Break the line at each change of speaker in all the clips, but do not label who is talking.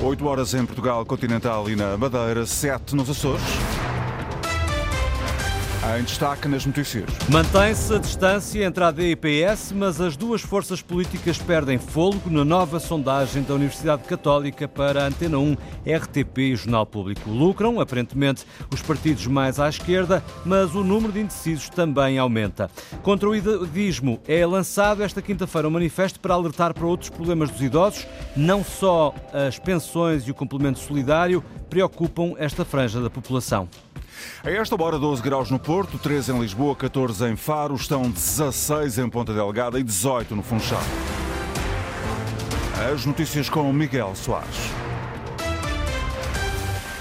8 horas em Portugal continental e na Madeira, 7 nos Açores. Em destaque nas notícias.
Mantém-se a distância entre a AD e PS, mas as duas forças políticas perdem fôlego na nova sondagem da Universidade Católica para a Antena 1, RTP e Jornal Público. Lucram, aparentemente, os partidos mais à esquerda, mas o número de indecisos também aumenta. Contra o idadismo é lançado esta quinta-feira um manifesto para alertar para outros problemas dos idosos. Não só as pensões e o complemento solidário preocupam esta franja da população.
A esta hora, 12 graus no Porto, 13 em Lisboa, 14 em Faro, estão 16 em Ponta Delgada e 18 no Funchal. As notícias com Miguel Soares.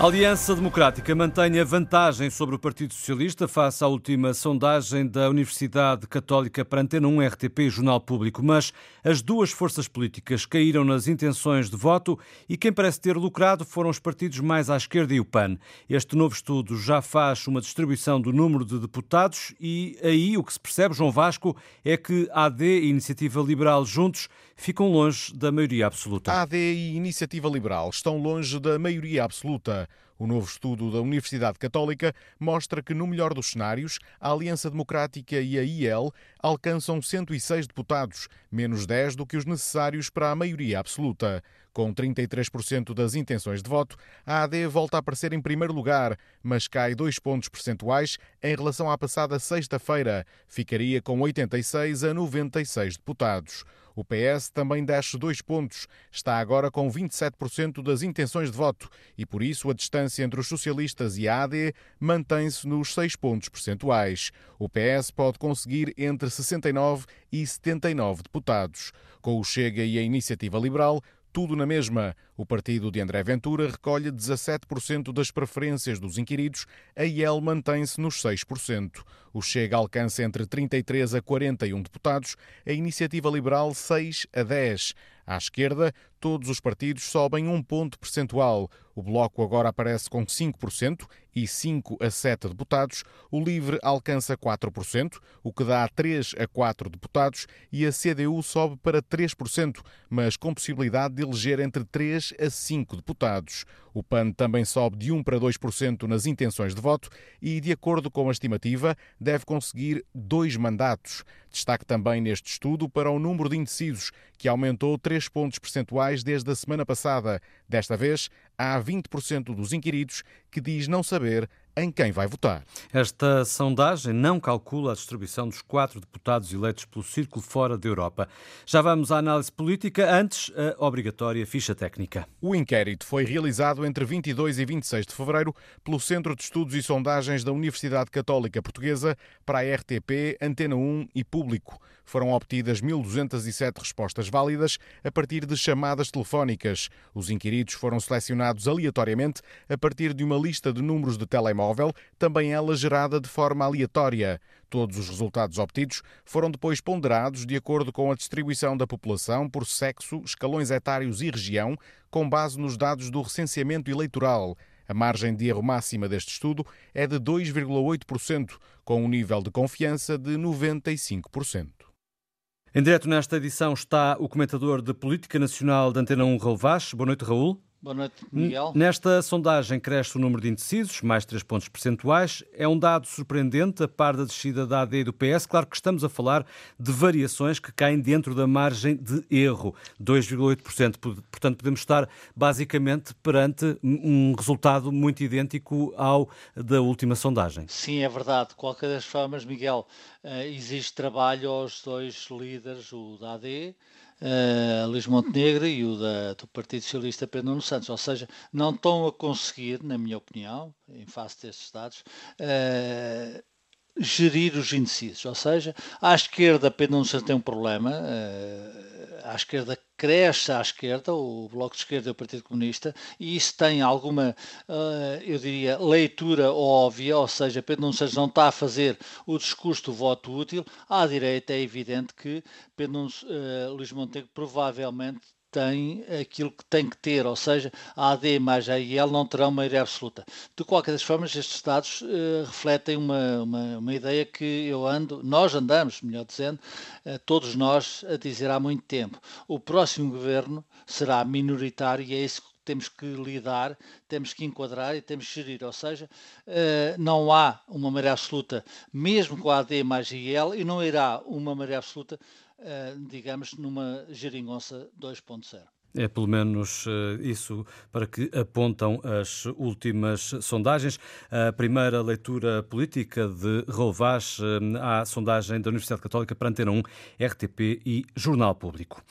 A Aliança Democrática mantém a vantagem sobre o Partido Socialista face à última sondagem da Universidade Católica para Antena 1, RTP e Jornal Público, mas as duas forças políticas caíram nas intenções de voto e quem parece ter lucrado foram os partidos mais à esquerda e o PAN. Este novo estudo já faz uma distribuição do número de deputados e aí o que se percebe, João Vasco, é que AD e Iniciativa Liberal juntos ficam longe da maioria absoluta.
AD e Iniciativa Liberal estão longe da maioria absoluta. O novo estudo da Universidade Católica mostra que, no melhor dos cenários, a Aliança Democrática e a IEL alcançam 106 deputados, menos 10 do que os necessários para a maioria absoluta. Com 33% das intenções de voto, a AD volta a aparecer em primeiro lugar, mas cai dois pontos percentuais em relação à passada sexta-feira. Ficaria com 86 a 96 deputados. O PS também desce dois pontos, está agora com 27% das intenções de voto e, por isso, a distância entre os socialistas e a AD mantém-se nos 6 pontos percentuais. O PS pode conseguir entre 69 e 79 deputados. Com o Chega e a Iniciativa Liberal, tudo na mesma. O partido de André Ventura recolhe 17% das preferências dos inquiridos, a IEL mantém-se nos 6%. O Chega alcança entre 33 a 41 deputados, a Iniciativa Liberal 6 a 10. À esquerda, todos os partidos sobem um ponto percentual. O Bloco agora aparece com 5% e 5 a 7 deputados. O Livre alcança 4%, o que dá 3 a 4 deputados, e a CDU sobe para 3%, mas com possibilidade de eleger entre 3 a 5 deputados. O PAN também sobe de 1 para 2% nas intenções de voto e, de acordo com a estimativa, deve conseguir dois mandatos. Destaque também neste estudo para o número de indecisos, que aumentou 3 pontos percentuais desde a semana passada. Desta vez, há 20% dos inquiridos que diz não saber em quem vai votar.
Esta sondagem não calcula a distribuição dos quatro deputados eleitos pelo Círculo fora da Europa. Já vamos à análise política, antes a obrigatória ficha técnica.
O inquérito foi realizado entre 22 e 26 de fevereiro pelo Centro de Estudos e Sondagens da Universidade Católica Portuguesa para a RTP, Antena 1 e Público. Foram obtidas 1.207 respostas válidas a partir de chamadas telefónicas. Os inquiridos foram selecionados aleatoriamente a partir de uma lista de números de telemóvel, também ela gerada de forma aleatória. Todos os resultados obtidos foram depois ponderados de acordo com a distribuição da população por sexo, escalões etários e região, com base nos dados do recenseamento eleitoral. A margem de erro máxima deste estudo é de 2,8%, com um nível de confiança de 95%.
Em direto nesta edição está o comentador de Política Nacional da Antena 1, Raul Vaz. Boa noite, Raul.
Boa noite, Miguel.
Nesta sondagem cresce o número de indecisos, mais 3 pontos percentuais. É um dado surpreendente, a par da descida da AD e do PS. Claro que estamos a falar de variações que caem dentro da margem de erro, 2,8%. Portanto, podemos estar basicamente perante um resultado muito idêntico ao da última sondagem.
Sim, é verdade. De qualquer das formas, Miguel, eh, existe trabalho aos dois líderes, o da AD uh, Luís Montenegro e o da, do Partido Socialista Pedro Nuno Santos. Ou seja, não estão a conseguir, na minha opinião, em face destes dados, uh, gerir os indecisos. Ou seja, à esquerda Pedro Nuno tem um problema, uh, à esquerda cresce à esquerda, o Bloco de Esquerda e o Partido Comunista, e isso tem alguma, uh, eu diria, leitura óbvia, ou seja, Pedro Nuno Santos não está a fazer o discurso do voto útil. À direita é evidente que Pedro Nuno, uh, Luís Montenegro provavelmente tem aquilo que tem que ter, ou seja, a AD mais a IL não terão maioria absoluta. De qualquer das formas, estes dados uh, refletem uma, uma, uma, ideia que eu ando, nós andamos, melhor dizendo, uh, todos nós a dizer há muito tempo. O próximo governo será minoritário e é isso que temos que lidar, temos que enquadrar e temos que gerir. Ou seja, uh, não há uma maré absoluta, mesmo com a AD mais IEL, e não irá uma maré absoluta, digamos, numa geringonça 2.0.
É pelo menos uh, isso para que apontam as últimas sondagens. A primeira leitura política de Raul Vaz uh, à sondagem da Universidade Católica para Antena 1, RTP e Jornal Público.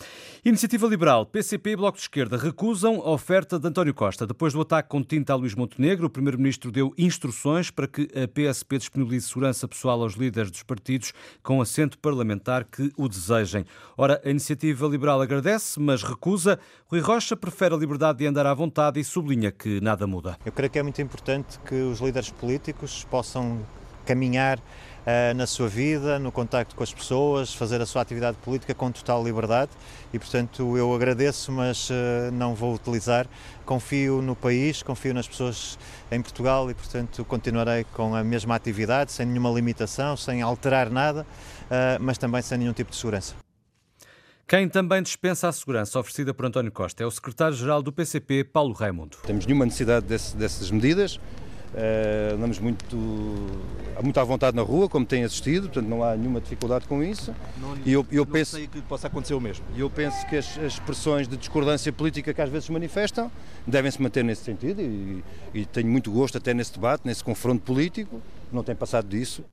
Iniciativa Liberal, PCP e Bloco de Esquerda recusam a oferta de António Costa. Depois do ataque com tinta a Luís Montenegro, o Primeiro-Ministro deu instruções para que a PSP disponibilize segurança pessoal aos líderes dos partidos com assento parlamentar que o desejem. Ora, a Iniciativa Liberal agradece, mas recusa Rui Rocha prefere a liberdade de andar à vontade e sublinha que nada muda.
Eu creio que é muito importante que os líderes políticos possam caminhar uh, na sua vida, no contacto com as pessoas, fazer a sua atividade política com total liberdade e, portanto, eu agradeço, mas uh, não vou utilizar. Confio no país, confio nas pessoas em Portugal e, portanto, continuarei com a mesma atividade, sem nenhuma limitação, sem alterar nada, uh, mas também sem nenhum tipo de segurança.
Quem também dispensa a segurança oferecida por António Costa é o secretário-geral do PCP, Paulo Raimundo.
Temos nenhuma necessidade desse, dessas medidas. Uh, andamos muito, muito à vontade na rua, como tem assistido, portanto não há nenhuma dificuldade com isso.
Não, e eu, eu não penso, sei que possa acontecer o mesmo.
E eu penso que as, as expressões de discordância política que às vezes se manifestam devem se manter nesse sentido e, e tenho muito gosto até nesse debate, nesse confronto político, não tem passado disso.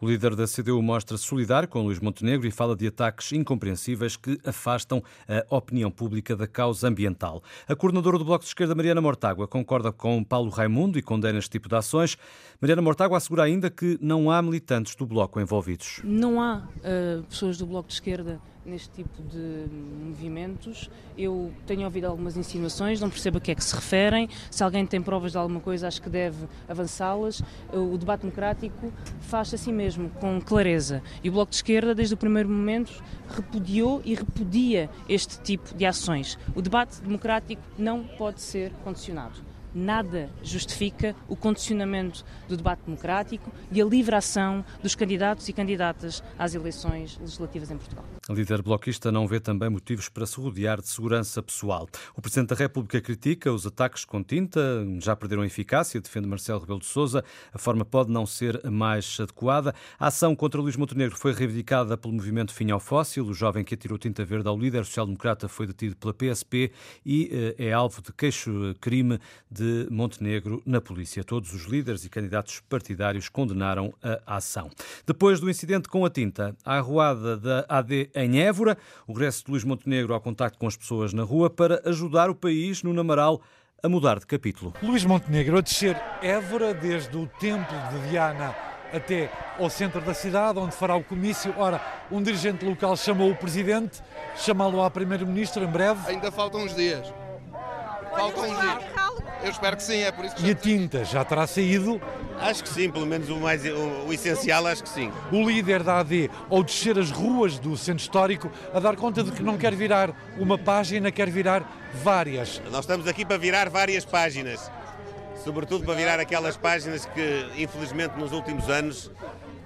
O líder da CDU mostra solidário com Luís Montenegro e fala de ataques incompreensíveis que afastam a opinião pública da causa ambiental. A coordenadora do Bloco de Esquerda, Mariana Mortágua, concorda com Paulo Raimundo e condena este tipo de ações. Mariana Mortágua assegura ainda que não há militantes do Bloco envolvidos.
Não há uh, pessoas do Bloco de Esquerda neste tipo de movimentos. Eu tenho ouvido algumas insinuações, não percebo a que é que se referem. Se alguém tem provas de alguma coisa, acho que deve avançá-las. O debate democrático faz-se assim mesmo, com clareza. E o Bloco de Esquerda, desde o primeiro momento, repudiou e repudia este tipo de ações. O debate democrático não pode ser condicionado nada justifica o condicionamento do debate democrático e a livre ação dos candidatos e candidatas às eleições legislativas em Portugal.
A líder bloquista não vê também motivos para se rodear de segurança pessoal. O Presidente da República critica os ataques com tinta, já perderam eficácia, defende Marcelo Rebelo de Sousa. A forma pode não ser mais adequada. A ação contra Luís Montenegro foi reivindicada pelo movimento Fim ao Fóssil. O jovem que atirou tinta verde ao líder social-democrata foi detido pela PSP e eh, é alvo de queixo-crime de Montenegro na polícia. Todos os líderes e candidatos partidários condenaram a ação. Depois do incidente com a tinta, a arruada da AD em Évora, o regresso de Luís Montenegro ao contacto com as pessoas na rua para ajudar o país no Namaral a mudar de capítulo.
Luís Montenegro a descer Évora desde o templo de Diana até ao centro da cidade, onde fará o comício. Ora, um dirigente local chamou o presidente, chamá-lo a primeiro-ministro em breve.
Ainda faltam uns dias. Faltam uns dias. Eu espero que sim, é por isso que
E a tinta já terá saído?
Acho que sim, pelo menos o, mais, o, o, essencial, acho que sim.
O líder da AD, ao descer as ruas do centro histórico, a dar conta de que não quer virar uma página, quer virar várias.
Nós estamos aqui para virar várias páginas, sobretudo para virar aquelas páginas que, infelizmente, nos últimos anos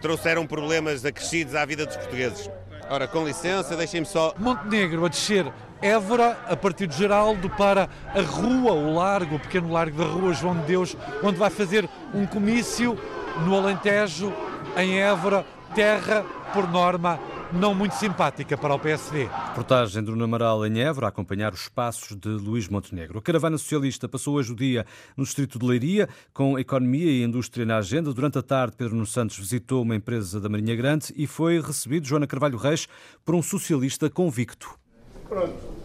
trouxeram problemas acrescidos à vida dos portugueses. Ora, com licença, deixem-me só.
Montenegro a descer Évora, a partir de Geraldo, para a rua, o largo, o pequeno largo da rua João de Deus, onde vai fazer um comício no Alentejo, em Évora, terra, por norma, não muito simpática para o PSD.
Reportagem do Namaral em Évora a acompanhar os passos de Luís Montenegro. A caravana socialista passou hoje o dia no distrito de Leiria, com economia e indústria na agenda. Durante a tarde, Pedro Nuno Santos visitou uma empresa da Marinha Grande e foi recebido, Joana Carvalho Reis, por um socialista convicto.
Pronto.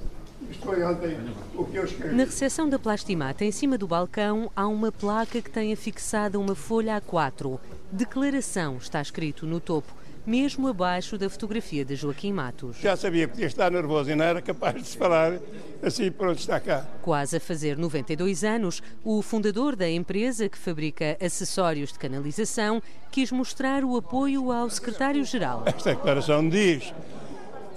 Isto foi ontem o que eu escrevi.
Na recepção da Plastimata, em cima do balcão, há uma placa que tem afixada uma folha A4. Declaração está escrito no topo, mesmo abaixo da fotografia de Joaquim Matos.
Já sabia que podia estar nervoso e não era capaz de se falar assim pronto está cá.
Quase a fazer 92 anos, o fundador da empresa que fabrica acessórios de canalização quis mostrar o apoio ao secretário-geral.
Esta declaração diz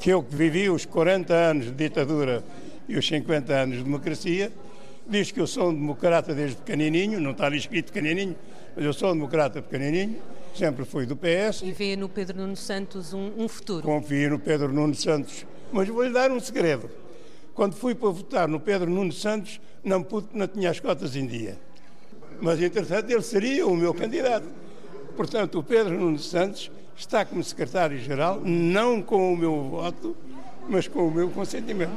que eu que vivi os 40 anos de ditadura e os 50 anos de democracia, diz que eu sou um democrata desde pequenininho, não está ali escrito pequenininho, mas eu sou um democrata pequenininho, sempre fui do PS.
E vê no Pedro Nuno Santos um, um futuro?
Confio no Pedro Nuno Santos, mas vou-lhe dar um segredo. Quando fui para votar no Pedro Nuno Santos, não pude, não tinha as cotas em dia. Mas, entretanto, ele seria o meu candidato. Portanto, o Pedro Nuno Santos está como secretário-geral, não com o meu voto, mas com o meu consentimento.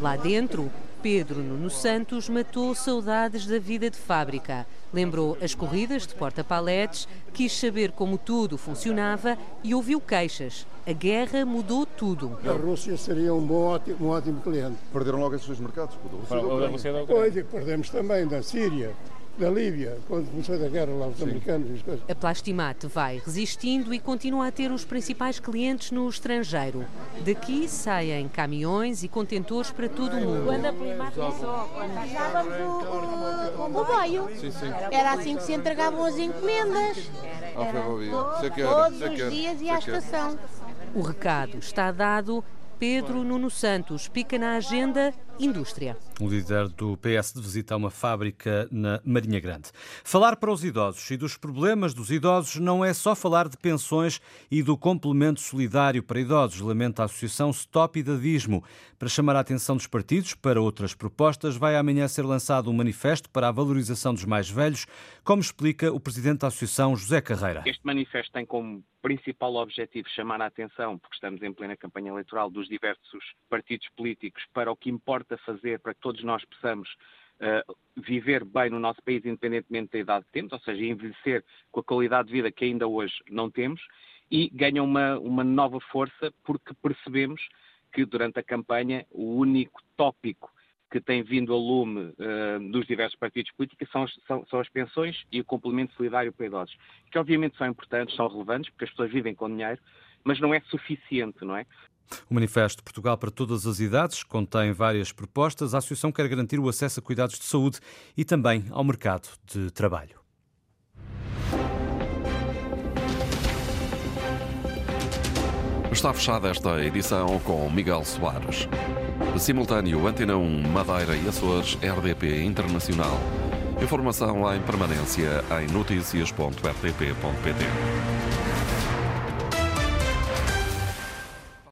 Lá dentro, Pedro Nuno Santos matou saudades da vida de fábrica. Lembrou as corridas de porta-paletes, quis saber como tudo funcionava e ouviu queixas. A guerra mudou tudo.
A Rússia seria um, bom, um ótimo cliente.
Perderam logo esses dois mercados?
Pois, perdemos também da Síria da Líbia, quando começou a guerra lá, os Sim. americanos e as coisas.
A Plastimate vai resistindo e continua a ter os principais clientes no estrangeiro. Daqui saem caminhões e contentores para todo o mundo.
Quando a Plastimate começou, usávamos o, o, o boio. Sim, sim. Era assim que se entregavam as encomendas.
Ah,
Era, todos os dias e à estação.
O recado está dado Pedro Nuno Santos pica na agenda indústria.
O líder do PS de visita a uma fábrica na Marinha Grande. Falar para os idosos e dos problemas dos idosos não é só falar de pensões e do complemento solidário para idosos, lamenta a Associação Stop Idadismo. Para chamar a atenção dos partidos para outras propostas, vai amanhã ser lançado um manifesto para a valorização dos mais velhos, como explica o presidente da Associação, José Carreira.
Este manifesto tem como principal objetivo chamar a atenção, porque estamos em plena campanha eleitoral, dos diversos partidos políticos para o que importa fazer para que todos nós possamos uh, viver bem no nosso país, independentemente da idade que temos, ou seja, envelhecer com a qualidade de vida que ainda hoje não temos, e ganha uma, uma nova força porque percebemos que durante a campanha o único tópico que tem vindo a lume uh, dos diversos partidos políticos são, são, são, as pensões e o complemento solidário para idosos, que obviamente são importantes, são relevantes, porque as pessoas vivem com dinheiro, mas não é suficiente, não é?
O Manifesto Portugal para Todas as Idades contém várias propostas. A Associação quer garantir o acesso a cuidados de saúde e também ao mercado de trabalho.
Está fechada esta edição com Miguel Soares. Simultâneo Antena 1, Madeira e Açores, RDP Internacional. Informação em permanência em notícias.rtp.pt.